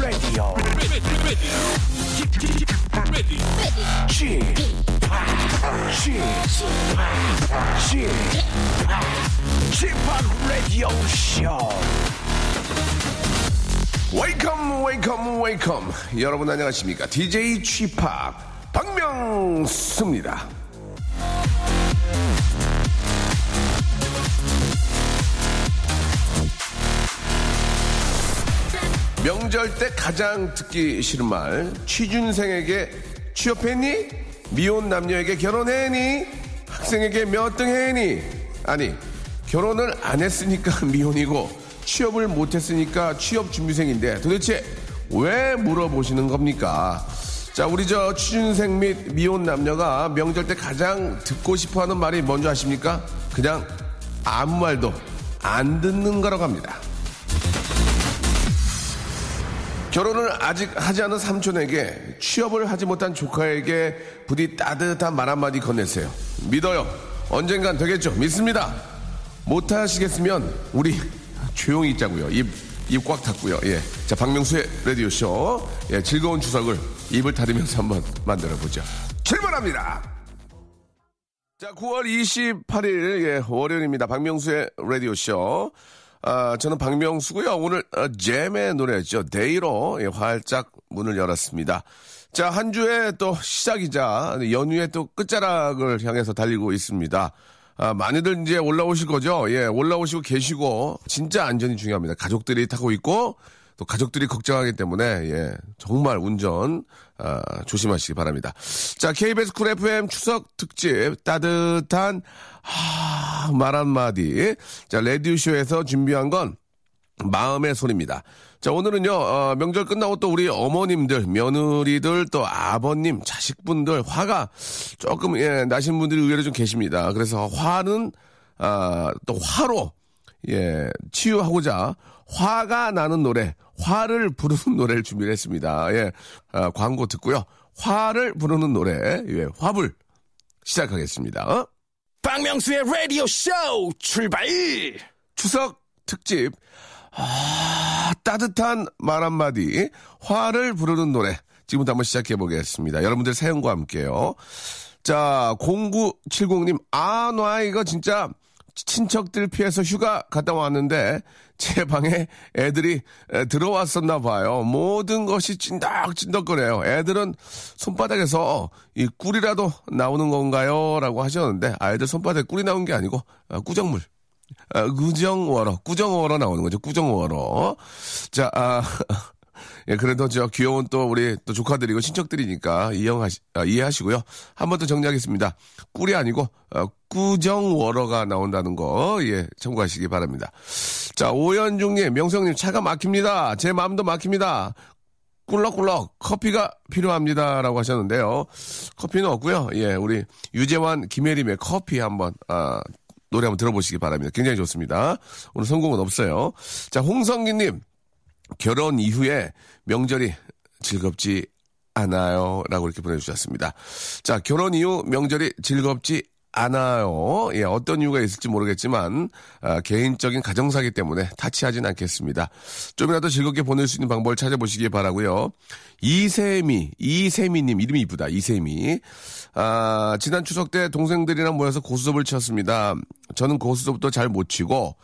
나는 지팍 라디오 지팍 라디오 쇼 웨이컴 웨이컴 웨이컴 여러분 안녕하십니까 DJ 취팍 박명수입니다 명절 때 가장 듣기 싫은 말 취준생에게 취업했니? 미혼 남녀에게 결혼했니? 학생에게 몇 등 했니? 아니 결혼을 안 했으니까 미혼이고 취업을 못 했으니까 취업 준비생인데 도대체 왜 물어보시는 겁니까? 자, 우리 저 취준생 및 미혼 남녀가 명절 때 가장 듣고 싶어 하는 말이 뭔지 아십니까? 그냥 아무 말도 안 듣는 거라고 합니다. 결혼을 아직 하지 않은 삼촌에게 취업을 하지 못한 조카에게 부디 따뜻한 말 한마디 건네세요. 믿어요. 언젠간 되겠죠. 믿습니다. 못하시겠으면 우리 조용히 있자고요. 입, 입 꽉 닫고요. 예. 자, 박명수의 라디오쇼. 예, 즐거운 추석을 입을 닫으면서 한번 만들어보죠. 출발합니다. 자, 9월 28일, 예, 월요일입니다. 박명수의 라디오쇼. 아, 저는 박명수고요. 오늘 어, 잼의 노래죠. 데이로 예, 활짝 문을 열었습니다. 자, 한 주의 또 시작이자 연휴의 또 끝자락을 향해서 달리고 있습니다. 아, 많이들 이제 올라오실 거죠? 예, 올라오시고 계시고, 진짜 안전이 중요합니다. 가족들이 타고 있고, 또 가족들이 걱정하기 때문에, 예, 정말 운전, 아, 조심하시기 바랍니다. 자, KBS 쿨 FM 추석 특집, 따뜻한, 하, 말 한마디. 자, 라디오쇼에서 준비한 건, 마음의 소리입니다. 자, 오늘은요, 어, 명절 끝나고 또 우리 어머님들, 며느리들, 또 아버님, 자식분들, 화가 조금, 예, 나신 분들이 의외로 좀 계십니다. 그래서 화는, 아, 또 화로, 예, 치유하고자 화가 나는 노래, 화를 부르는 노래를 준비를 했습니다. 예, 아, 광고 듣고요. 화를 부르는 노래, 예, 화불 시작하겠습니다. 어? 박명수의 라디오 쇼 출발! 추석 특집 아, 따뜻한 말 한마디 화를 부르는 노래 지금부터 한번 시작해 보겠습니다. 여러분들 사연과 함께요. 자 0970님 아 나 이거 진짜 친척들 피해서 휴가 갔다 왔는데 제 방에 애들이 에, 들어왔었나 봐요. 모든 것이 찐덕찐덕거려요. 애들은 손바닥에서 이 꿀이라도 나오는 건가요? 라고 하셨는데 아이들 손바닥에 꿀이 나온 게 아니고 아, 꾸정물. 아, 꾸정워러, 꾸정워러 나오는 거죠. 꾸정워러. 자, 아, 예, 그래도 저 귀여운 또 우리 또 조카들이고 친척들이니까 이해하시, 아, 이해하시고요. 한 번 더 정리하겠습니다. 꿀이 아니고, 어, 꾸정워러가 나온다는 거, 예, 참고하시기 바랍니다. 자, 오연중님, 명성님, 차가 막힙니다. 제 마음도 막힙니다. 꿀럭꿀럭 커피가 필요합니다. 라고 하셨는데요. 커피는 없고요. 예, 우리 유재환, 김혜림의 커피 한번, 아, 노래 한번 들어보시기 바랍니다. 굉장히 좋습니다. 오늘 성공은 없어요. 자, 홍성기님, 결혼 이후에 명절이 즐겁지 않아요. 라고 이렇게 보내주셨습니다. 자, 결혼 이후 명절이 즐겁지 않아요. 예, 어떤 이유가 있을지 모르겠지만, 아, 개인적인 가정사기 때문에 타치하진 않겠습니다. 좀이라도 즐겁게 보낼 수 있는 방법을 찾아보시기 바라고요 이세미, 이세미님, 이름이 이쁘다. 이세미. 아, 지난 추석 때 동생들이랑 모여서 고수섭을 쳤습니다. 저는 고수섭도 잘 못 치고,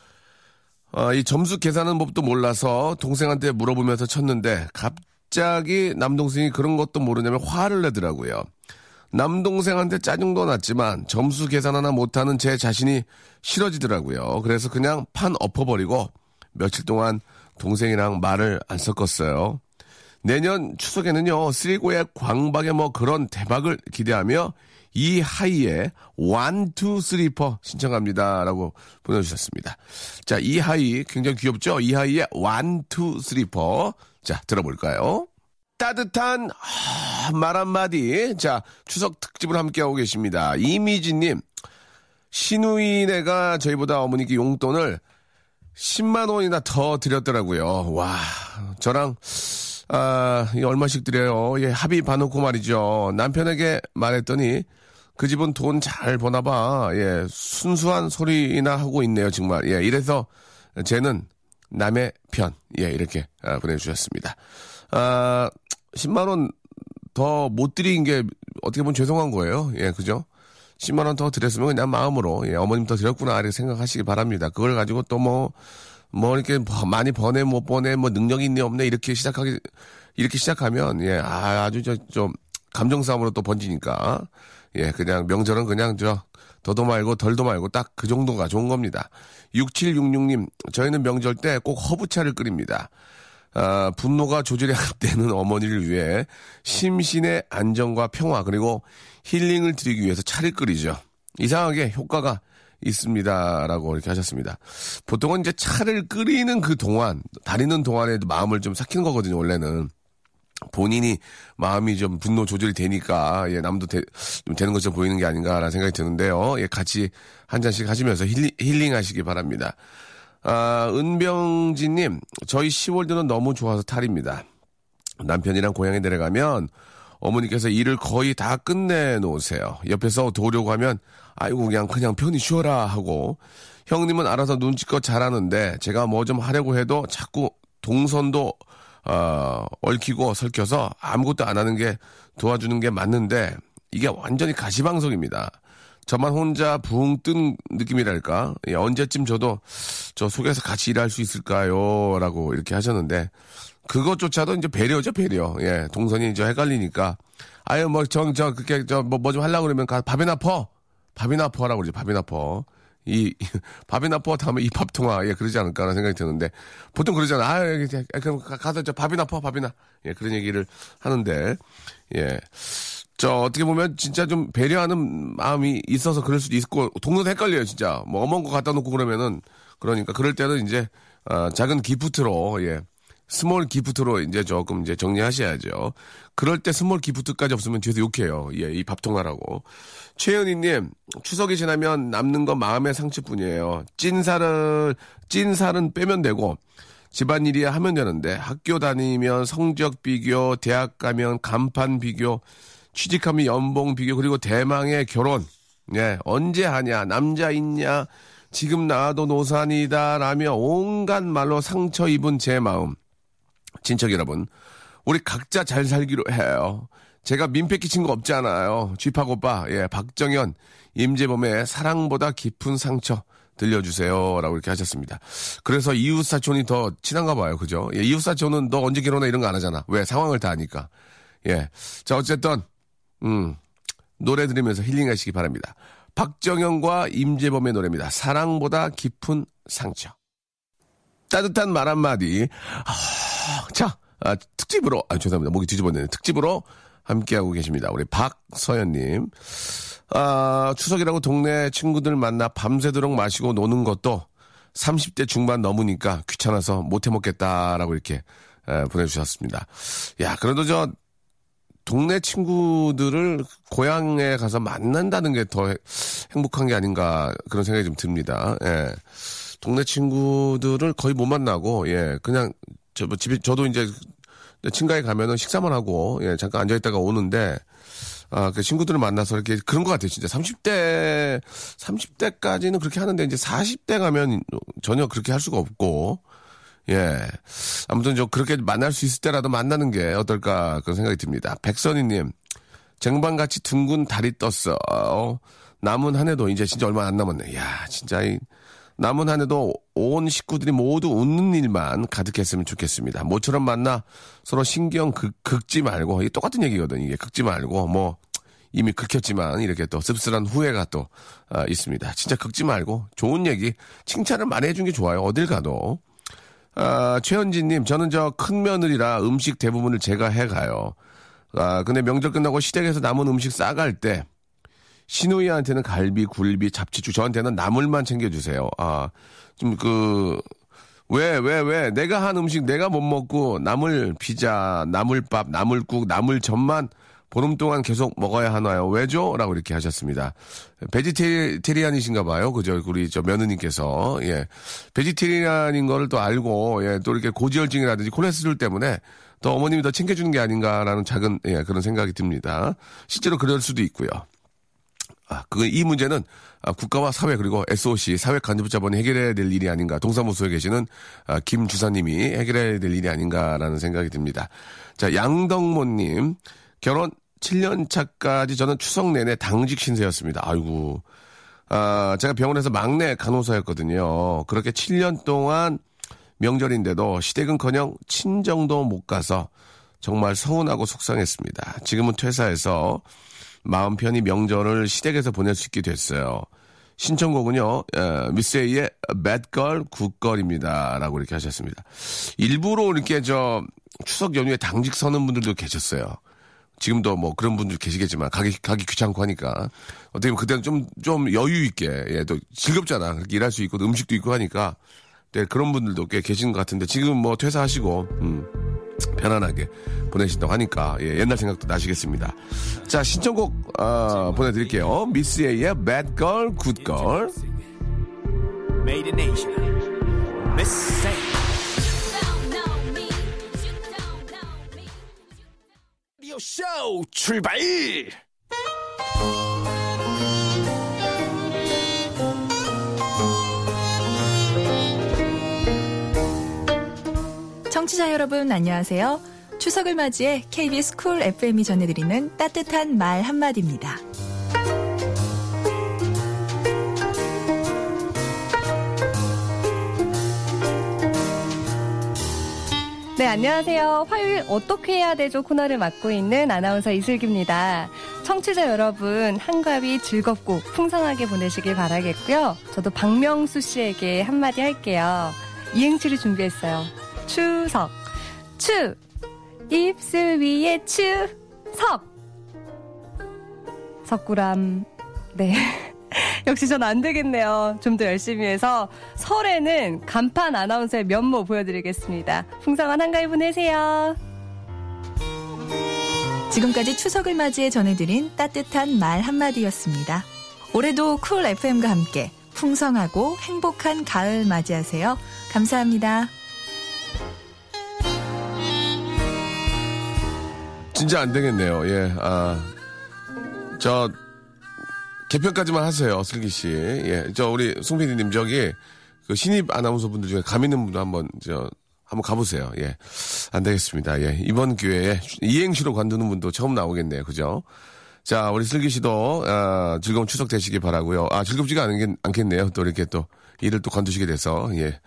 어, 이 점수 계산하는 법도 몰라서 동생한테 물어보면서 쳤는데 갑자기 남동생이 그런 것도 모르냐면 화를 내더라고요. 남동생한테 짜증도 났지만 점수 계산 하나 못하는 제 자신이 싫어지더라고요. 그래서 그냥 판 엎어버리고 며칠 동안 동생이랑 말을 안 섞었어요. 내년 추석에는요, 쓰리고의 광박에 뭐 그런 대박을 기대하며 이 하이의 four 신청합니다. 라고 보내주셨습니다. 자, 이 하이 굉장히 귀엽죠? 이 하이의 four. 자, 들어볼까요? 따뜻한 아, 말 한마디. 자, 추석 특집을 함께하고 계십니다. 이미지님, 신우이네가 저희보다 어머니께 용돈을 10만 원이나 더 드렸더라고요. 와, 저랑 아, 이 얼마씩 드려요? 예, 합의 봐놓고 말이죠. 남편에게 말했더니 그 집은 돈 잘 버나 봐. 예, 순수한 소리나 하고 있네요, 정말. 예, 이래서 쟤는 남의 편. 예, 이렇게 아, 보내주셨습니다. 아, 10만원 더 못 드린 게 어떻게 보면 죄송한 거예요. 예, 그죠? 10만 원 더 드렸으면 그냥 마음으로, 예, 어머님 더 드렸구나, 이렇게 생각하시기 바랍니다. 그걸 가지고 또 뭐, 뭐 이렇게 뭐 많이 버네, 못 버네, 뭐 능력이 있네, 없네, 이렇게 시작하기, 이렇게 시작하면, 예, 아, 아주 저, 좀, 감정 싸움으로 또 번지니까, 예, 그냥 명절은 그냥 저, 더도 말고 덜도 말고 딱 그 정도가 좋은 겁니다. 6766님, 저희는 명절 때 꼭 허브차를 끓입니다. 아, 분노가 조절이 안 되는 어머니를 위해 심신의 안정과 평화 그리고 힐링을 드리기 위해서 차를 끓이죠. 이상하게 효과가 있습니다라고 이렇게 하셨습니다. 보통은 이제 차를 끓이는 그 동안 다리는 동안에도 마음을 좀 삭히는 거거든요. 원래는 본인이 마음이 좀 분노 조절이 되니까 예 남도 되, 좀 되는 것처럼 보이는 게 아닌가라는 생각이 드는데요. 예 같이 한 잔씩 하시면서 힐링, 힐링하시기 바랍니다. 아, 은병진님, 저희 10월들은 너무 좋아서 탈입니다. 남편이랑 고향에 내려가면 어머니께서 일을 거의 다 끝내놓으세요. 옆에서 도우려고 하면, 아이고, 그냥, 그냥 편히 쉬어라 하고, 형님은 알아서 눈치껏 잘하는데, 제가 뭐 좀 하려고 해도 자꾸 동선도, 어, 얽히고 설켜서 아무것도 안 하는 게 도와주는 게 맞는데, 이게 완전히 가시방석입니다. 저만 혼자 붕 뜬 느낌이랄까? 예, 언제쯤 저도 저 속에서 같이 일할 수 있을까요? 라고 이렇게 하셨는데, 그것조차도 이제 배려죠, 배려. 예, 동선이 이제 헷갈리니까. 아유, 뭐, 정, 저, 그렇게, 저, 뭐, 뭐 좀 하려고 그러면 가, 밥이나 퍼! 밥이나 퍼라고 그러지, 밥이나 퍼. 이, 밥이나 퍼 다음에 이 밥통아, 예, 그러지 않을까라는 생각이 드는데, 보통 그러잖아. 아유, 그럼 가서 저 밥이나 퍼, 밥이나. 예, 그런 얘기를 하는데, 예. 저 어떻게 보면 진짜 좀 배려하는 마음이 있어서 그럴 수도 있고 동선 헷갈려요 진짜 뭐 어머니 거 갖다 놓고 그러면은 그러니까 그럴 때는 이제 어, 작은 gift로 예 small gift로 이제 조금 이제 정리하셔야죠. 그럴 때 small gift까지 없으면 뒤에서 욕해요. 예, 이 밥통아라고. 최현희님, 추석이 지나면 남는 건 마음의 상처뿐이에요. 찐살을, 찐살은 빼면 되고, 집안일이야 하면 되는데, 학교 다니면 성적 비교, 대학 가면 간판 비교, 취직하면 연봉 비교 그리고 대망의 결혼. 예, 언제 하냐? 남자 있냐? 지금 나와도 노산이다. 라며 온갖 말로 상처 입은 제 마음. 친척 여러분, 우리 각자 잘 살기로 해요. 제가 민폐 끼친 거 없잖아요. 쥐팍 오빠, 예, 박정현, 임재범의 사랑보다 깊은 상처 들려주세요. 라고 이렇게 하셨습니다. 그래서 이웃사촌이 더 친한가 봐요. 그죠? 예, 이웃사촌은 너 언제 결혼해 이런 거 안 하잖아. 왜? 상황을 다 아니까. 예. 자, 어쨌든, 음, 노래 들으면서 힐링하시기 바랍니다. 박정현과 임재범의 노래입니다. 사랑보다 깊은 상처. 따뜻한 말 한마디. 아, 자, 아, 특집으로, 아, 죄송합니다. 목이 뒤집어졌네. 특집으로 함께하고 계십니다. 우리 박서연님. 아, 추석이라고 동네 친구들 만나 밤새도록 마시고 노는 것도 30대 중반 넘으니까 귀찮아서 못해 먹겠다라고 이렇게 에, 보내주셨습니다. 야, 그래도 저 동네 친구들을 고향에 가서 만난다는 게 더 행복한 게 아닌가 그런 생각이 좀 듭니다. 예. 동네 친구들을 거의 못 만나고 예 그냥 저 뭐 집에 저도 이제 친가에 가면은 식사만 하고 예 잠깐 앉아 있다가 오는데 아 그 친구들을 만나서 이렇게 그런 것 같아요 진짜 30대 30대까지는 그렇게 하는데 이제 40대 가면 전혀 그렇게 할 수가 없고 예. 아무튼 저 그렇게 만날 수 있을 때라도 만나는 게 어떨까 그런 생각이 듭니다. 백선희님, 쟁반같이 둥근 달이 떴어. 남은 한 해도 이제 진짜 얼마 안 남았네. 야, 진짜 이 남은 한 해도 온 식구들이 모두 웃는 일만 가득했으면 좋겠습니다. 모처럼 만나 서로 신경 긁, 긁지 말고, 이게 똑같은 얘기거든. 이게 긁지 말고, 뭐, 이미 긁혔지만 이렇게 또 씁쓸한 후회가 또 아, 있습니다. 진짜 긁지 말고 좋은 얘기, 칭찬을 많이 해준 게 좋아요. 어딜 가도. 아, 최현진님, 저는 저 큰 며느리라 음식 대부분을 제가 해가요. 아, 근데 명절 끝나고 시댁에서 남은 음식 싸갈 때, 신우이한테는 갈비, 굴비, 잡채죽, 저한테는 나물만 챙겨주세요. 아, 좀 그, 왜, 왜, 왜, 내가 한 음식 내가 못 먹고, 나물 피자, 나물밥, 나물국, 나물전만 보름 동안 계속 먹어야 하나요? 왜죠? 라고 이렇게 하셨습니다. 베지테리안이신가 봐요. 그죠? 우리 저 며느님께서. 예. 베지테리안인 거를 또 알고, 예. 또 이렇게 고지혈증이라든지 콜레스테롤 때문에 더 어머님이 더 챙겨주는 게 아닌가라는 작은, 예. 그런 생각이 듭니다. 실제로 그럴 수도 있고요. 아, 그, 이 문제는 아, 국가와 사회 그리고 SOC 사회 간접자본이 해결해야 될 일이 아닌가 동사무소에 계시는 아, 김 주사님이 해결해야 될 일이 아닌가라는 생각이 듭니다. 자 양덕모님 결혼 7년 차까지 저는 추석 내내 당직 신세였습니다. 아이고 아, 제가 병원에서 막내 간호사였거든요. 그렇게 7년 동안 명절인데도 시댁은커녕 친정도 못 가서 정말 서운하고 속상했습니다. 지금은 퇴사해서 마음 편히 명절을 시댁에서 보낼 수 있게 됐어요. 신청곡은요, 에, 미스 A의 Bad Girl입니다. 라고 이렇게 하셨습니다. 일부러 이렇게 저 추석 연휴에 당직 서는 분들도 계셨어요. 지금도 뭐 그런 분들 계시겠지만 가기 가기 귀찮고 하니까 어떻게 보면 그때는 좀 좀 여유 있게 예, 또 즐겁잖아 그렇게 일할 수 있고 음식도 있고 하니까 네, 그런 분들도 꽤 계신 것 같은데 지금 뭐 퇴사하시고 음, 편안하게 보내신다고 하니까 예, 옛날 생각도 나시겠습니다. 자 신청곡 어, 보내드릴게요. 미스 A의 Bad Girl, Good Girl. Made in Asia. Miss. 쇼 출발! 청취자 여러분 안녕하세요. 추석을 맞이해 KBS 쿨 FM이 전해드리는 따뜻한 말 한마디입니다. 네, 안녕하세요. 화요일 어떻게 해야 되죠? 코너를 맡고 있는 아나운서 이슬기입니다. 청취자 여러분, 한가위 즐겁고 풍성하게 보내시길 바라겠고요. 저도 박명수 씨에게 한마디 할게요. 이행치를 준비했어요. 추석. 추. 입술 위에 추 석. 석구람. 네. 역시 전 안 되겠네요. 좀 더 열심히 해서 설에는 간판 아나운서의 면모 보여드리겠습니다. 풍성한 한가위 보내세요. 지금까지 추석을 맞이해 전해드린 따뜻한 말 한마디였습니다. 올해도 쿨 FM과 함께 풍성하고 행복한 가을 맞이하세요. 감사합니다. 진짜 안 되겠네요. 예, 아, 저, 개편까지만 하세요, 슬기 씨. 예, 저, 우리 송PD님, 저기, 그 신입 아나운서 분들 중에 감 있는 분도 한번, 저, 한번 가보세요. 예. 안 되겠습니다. 예. 이번 기회에 이행시로 관두는 분도 처음 나오겠네요. 그죠? 자, 우리 슬기 씨도, 아, 즐거운 추석 되시기 바라고요 아, 즐겁지가 않겠, 않겠네요. 또 이렇게 또 일을 또 관두시게 돼서, 예.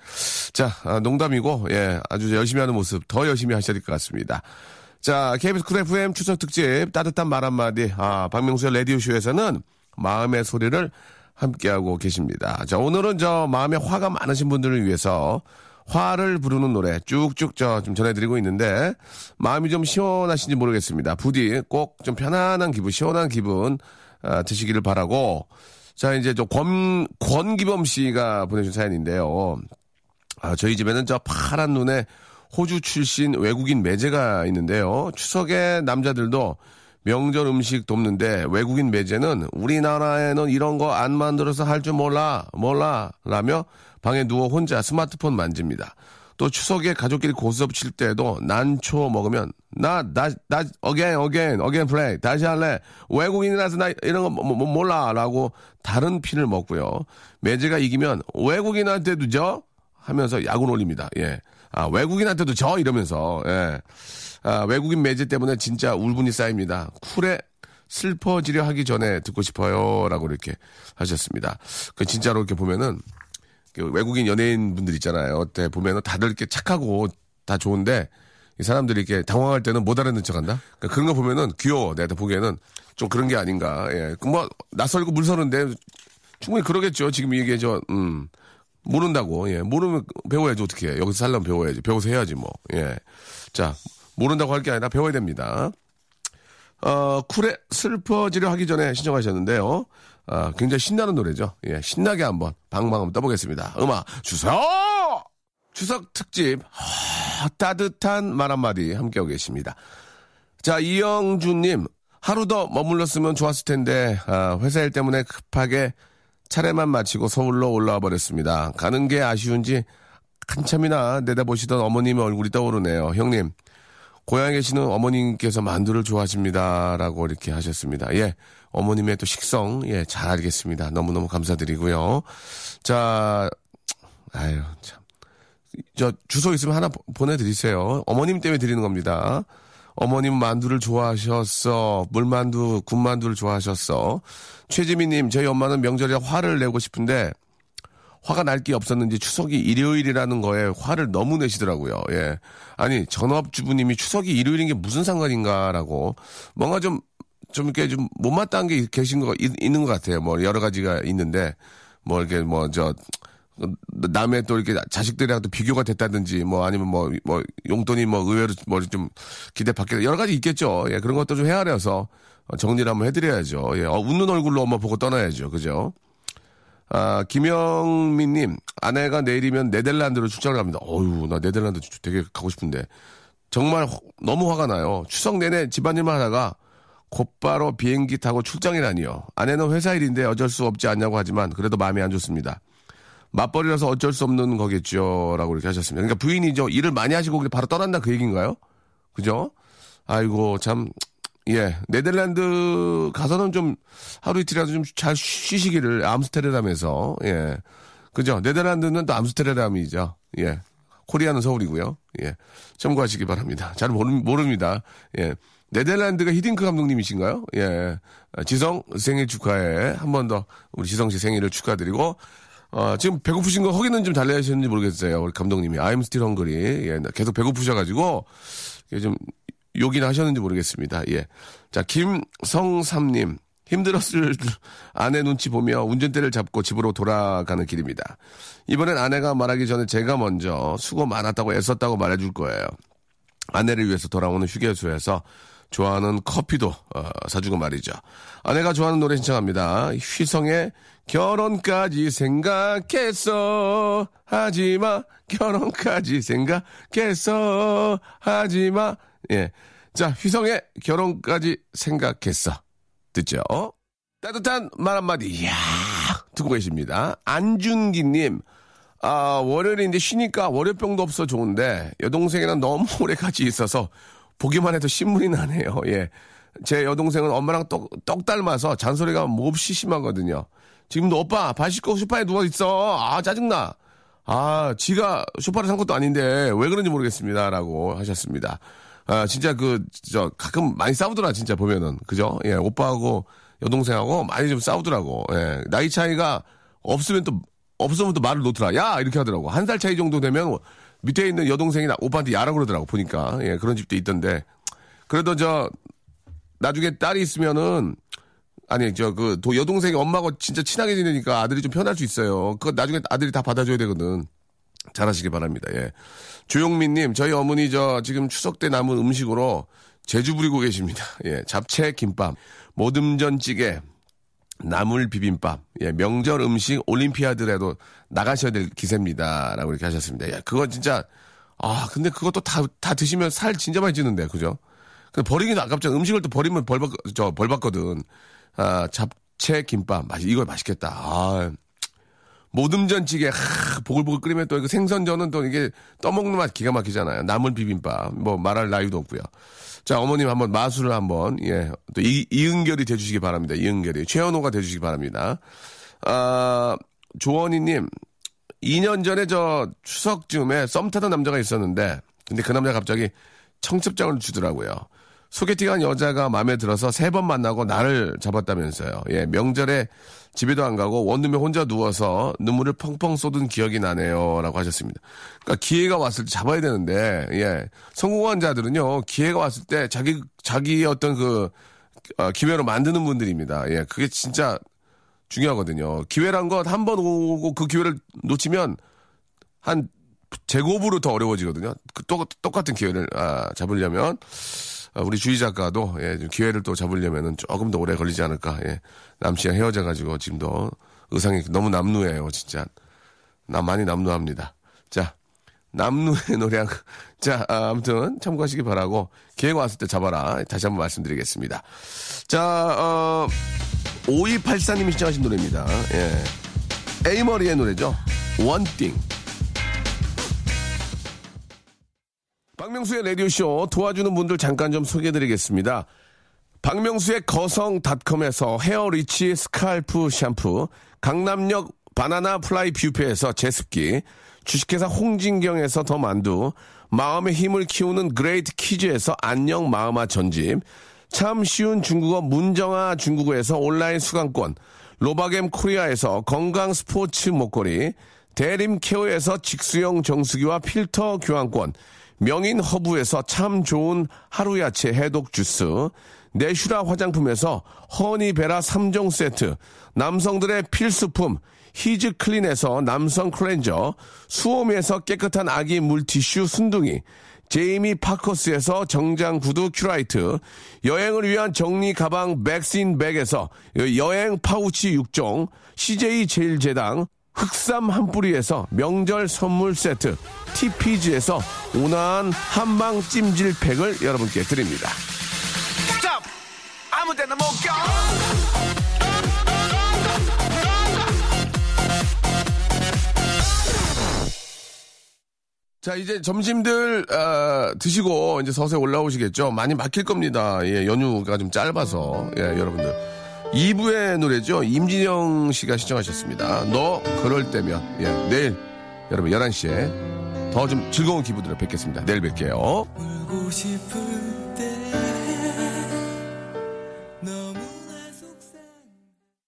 자, 아, 농담이고, 예. 아주 열심히 하는 모습 더 열심히 하셔야 될 것 같습니다. 자, KBS 쿨 FM 추석 특집 따뜻한 말 한마디. 아, 박명수의 라디오 쇼에서는 마음의 소리를 함께하고 계십니다. 자, 오늘은 저 마음에 화가 많으신 분들을 위해서 화를 부르는 노래 쭉쭉 저 좀 전해드리고 있는데 마음이 좀 시원하신지 모르겠습니다. 부디 꼭 좀 편안한 기분, 시원한 기분 아, 드시기를 바라고 자 이제 저 권, 권기범 씨가 보내준 사연인데요. 아, 저희 집에는 저 파란 눈에 호주 출신 외국인 매제가 있는데요. 추석에 남자들도 명절 음식 돕는데 외국인 매제는 우리나라에는 이런 거 안 만들어서 할 줄 몰라 몰라 라며 방에 누워 혼자 스마트폰 만집니다. 또 추석에 가족끼리 고스톱 칠 때도 난초 먹으면 나 나 나 again again again play 다시 할래 외국인이라서 나 이런 거 뭐, 뭐, 몰라 라고 다른 피를 먹고요. 매제가 이기면 외국인한테도 져 하면서 약을 올립니다. 예. 아, 외국인한테도 져 이러면서 예. 아, 외국인 매제 때문에 진짜 울분이 쌓입니다. 쿨에 슬퍼지려 하기 전에 듣고 싶어요 라고 이렇게 하셨습니다. 그 진짜로 이렇게 보면은 그 외국인 연예인 분들 있잖아요. 어때 보면은 다들 이렇게 착하고 다 좋은데 이 사람들이 이렇게 당황할 때는 못 알아듣는 척한다. 그러니까 그런 거 보면은 귀여워. 내가 보기에는 좀 그런 게 아닌가. 예. 그뭐 낯설고 물서는데 충분히 그러겠죠. 지금 이게 저 음. 모른다고, 예. 모르면 배워야지, 어떻게 해. 여기서 살려면 배워야지. 배워서 해야지, 뭐. 예. 자, 모른다고 할 게 아니라 배워야 됩니다. 어, 쿨에 슬퍼지려 하기 전에 신청하셨는데요. 아, 굉장히 신나는 노래죠. 예, 신나게 한번 방방 한번 떠보겠습니다. 음악 주세요! 추석 특집, 하, 따뜻한 말 한마디 함께하고 계십니다. 자, 이영주님, 하루 더 머물렀으면 좋았을 텐데, 아, 회사 일 때문에 급하게 차례만 마치고 서울로 올라와 버렸습니다. 가는 게 아쉬운지 한참이나 내다보시던 어머님의 얼굴이 떠오르네요. 형님, 고향에 계시는 어머님께서 만두를 좋아하십니다라고 이렇게 하셨습니다. 예. 어머님의 또 식성, 예, 잘 알겠습니다. 너무너무 감사드리고요. 자, 아유, 참. 저 주소 있으면 하나 보- 보내드리세요. 어머님 때문에 드리는 겁니다. 어머님 만두를 좋아하셨어. 물만두, 군만두를 좋아하셨어. 최지민님, 저희 엄마는 명절에 화를 내고 싶은데 화가 날 게 없었는지 추석이 일요일이라는 거에 화를 너무 내시더라고요. 예. 아니, 전업주부님이 추석이 일요일인 게 무슨 상관인가라고. 뭔가 좀, 좀 이렇게 좀 못마땅한 게 계신 거, 있, 있는 것 같아요. 뭐 여러 가지가 있는데, 뭐 이렇게 뭐 저, 남의 또 이렇게 자식들이랑 또 비교가 됐다든지 뭐 아니면 뭐, 뭐 용돈이 뭐 의외로 뭐좀 기대 밖에 여러 가지 있겠죠. 예. 그런 것도 좀 헤아려서 어, 정리를 한번 해드려야죠. 예. 어, 웃는 얼굴로 엄마 보고 떠나야죠. 그죠? 아, 김영민님, 아내가 내일이면 네덜란드로 출장을 갑니다. 어유, 나 네덜란드 되게 가고 싶은데. 정말 호- 너무 화가 나요. 추석 내내 집안일만 하다가 곧바로 비행기 타고 출장이라니요. 아내는 회사 일인데 어쩔 수 없지 않냐고 하지만 그래도 마음이 안 좋습니다. 맞벌이라서 어쩔 수 없는 거겠죠. 라고 이렇게 하셨습니다. 그러니까 부인이죠. 일을 많이 하시고 바로 떠난다 그 얘기인가요? 그죠? 아이고, 참, 예. 네덜란드 가서는 좀 하루 이틀이라도 좀 잘 쉬시기를 암스테르담에서, 예. 그죠? 네덜란드는 또 암스테르담이죠. 예. 코리아는 서울이고요. 예. 참고하시기 바랍니다. 잘 모르, 모릅니다. 예. 네덜란드가 히딩크 감독님이신가요? 예. 아, 지성 생일 축하해. 한 번 더 우리 지성 씨 생일을 축하드리고, 어, 지금 배고프신 거 허기는 좀 달래셨는지 모르겠어요. 우리 감독님이. I'm still hungry. 예. 계속 배고프셔가지고, 좀 욕이나 하셨는지 모르겠습니다. 예. 자, 김성삼님. 힘들었을 아내 눈치 보며 운전대를 잡고 집으로 돌아가는 길입니다. 이번엔 아내가 말하기 전에 제가 먼저 수고 많았다고 애썼다고 말해줄 거예요. 아내를 위해서 돌아오는 휴게소에서 좋아하는 커피도 어, 사주고 말이죠. 아내가 좋아하는 노래 신청합니다. 휘성의 결혼까지 생각했어 하지마 결혼까지 생각했어 하지마 예. 자 휘성의 결혼까지 생각했어 듣죠? 따뜻한 말 한마디 이야 듣고 계십니다. 안준기님 아, 월요일인데 쉬니까 월요병도 없어 좋은데 여동생이랑 너무 오래 같이 있어서 보기만 해도 신물이 나네요. 예. 제 여동생은 엄마랑 똑, 똑 닮아서 잔소리가 몹시 심하거든요. 지금도 오빠 발 씻고 소파에 누워 있어. 아 짜증나. 아 지가 소파를 산 것도 아닌데 왜 그런지 모르겠습니다 라고 하셨습니다. 아 진짜 그 저 가끔 많이 싸우더라 진짜 보면은 그죠? 예 오빠하고 여동생하고 많이 좀 싸우더라고. 예 나이 차이가 없으면 또 없으면 또 말을 놓더라. 야 이렇게 하더라고. 한 살 차이 정도 되면 밑에 있는 여동생이 나- 오빠한테 야라 그러더라고 보니까 예 그런 집도 있던데 그래도 저 나중에 딸이 있으면은 아니 저그 여동생이 엄마하고 진짜 친하게 지내니까 아들이 좀 편할 수 있어요. 그거 나중에 아들이 다 받아줘야 되거든. 잘하시기 바랍니다. 예. 조용민님 저희 어머니 저 지금 추석 때 남은 음식으로 제주 부리고 계십니다. 예. 잡채 김밥, 모듬전찌개, 나물 비빔밥, 예, 명절 음식 올림피아드라도 나가셔야 될 기세입니다. 라고 이렇게 하셨습니다. 야, 그건 진짜, 아, 근데 그것도 다, 다 드시면 살 진짜 많이 찌는데, 그죠? 근데 버리기는 아깝잖아. 음식을 또 버리면 벌, 받, 저, 벌 받거든. 아, 잡채 김밥. 맛, 이거 맛있겠다. 아, 모듬전찌개, 하, 보글보글 끓이면 또 생선전은 또 이게 떠먹는 맛 기가 막히잖아요. 나물 비빔밥. 뭐 말할 나위도 없고요. 자, 어머님 한번 마술을 한번, 예, 또 이, 이은결이 돼주시기 바랍니다. 이은결이. 최현호가 돼주시기 바랍니다. 아, 조원희님, 2년 전에 저 추석쯤에 썸 타던 남자가 있었는데, 근데 그 남자 가 갑자기 청첩장을 주더라고요. 소개팅한 여자가 마음에 들어서 세 번 만나고 나를 잡았다면서요. 예, 명절에 집에도 안 가고 원룸에 혼자 누워서 눈물을 펑펑 쏟은 기억이 나네요. 라고 하셨습니다. 그러니까 기회가 왔을 때 잡아야 되는데, 예. 성공한 자들은요, 기회가 왔을 때 자기, 자기의 어떤 그, 어, 기회로 만드는 분들입니다. 예, 그게 진짜 중요하거든요. 기회란 건 한 번 오고 그 기회를 놓치면 한 제곱으로 더 어려워지거든요. 그 똑, 똑같은 기회를 아, 잡으려면 아, 우리 주희 작가도 예, 좀 기회를 또 잡으려면은 조금 더 오래 걸리지 않을까. 예. 남씨랑 헤어져가지고 지금도 의상이 너무 남루해요, 진짜. 나 많이 남루합니다. 자, 남루의 노래. 자, 아, 아무튼 참고하시기 바라고 기회가 왔을 때 잡아라. 다시 한번 말씀드리겠습니다. 자, 어, 5284님이 시청하신 노래입니다. 예. 에이머리의 노래죠. Thing. 박명수의 라디오쇼 도와주는 분들 잠깐 좀 소개해드리겠습니다. 박명수의 거성닷컴에서 헤어리치 스칼프 샴푸, 강남역 바나나 플라이 뷔페에서 제습기, 주식회사 홍진경에서 더 만두, 마음의 힘을 키우는 그레이트 키즈에서 안녕 마음아 전집, 참 쉬운 중국어 문정아 중국어에서 온라인 수강권, 로바겜 코리아에서 건강 스포츠 목걸이, 대림 케어에서 직수형 정수기와 필터 교환권, 명인 허브에서 참 좋은 하루 야채 해독 주스, 내슈라 화장품에서 허니베라 3종 세트, 남성들의 필수품 히즈 클린에서 남성 클렌저, 수오미에서 깨끗한 아기 물티슈 순둥이, 제이미 파커스에서 정장 구두 큐라이트, 여행을 위한 정리 가방 백인백에서 여행 파우치 6종, CJ 제일제당, 흑삼 한 뿌리에서 명절 선물 세트, TPG에서 온화한 한방 찜질팩을 여러분께 드립니다. Stop! 아무 데나 못 가! 자, 이제 점심들, 아, 드시고 이제 서서히 올라오시겠죠? 많이 막힐 겁니다. 예, 연휴가 좀 짧아서. 예, 여러분들. 2부의 노래죠. 임진영 씨가 시청하셨습니다. 너 그럴 때면. 예, 내일 여러분 11시에 더 좀 즐거운 기분으로 뵙겠습니다. 내일 뵐게요.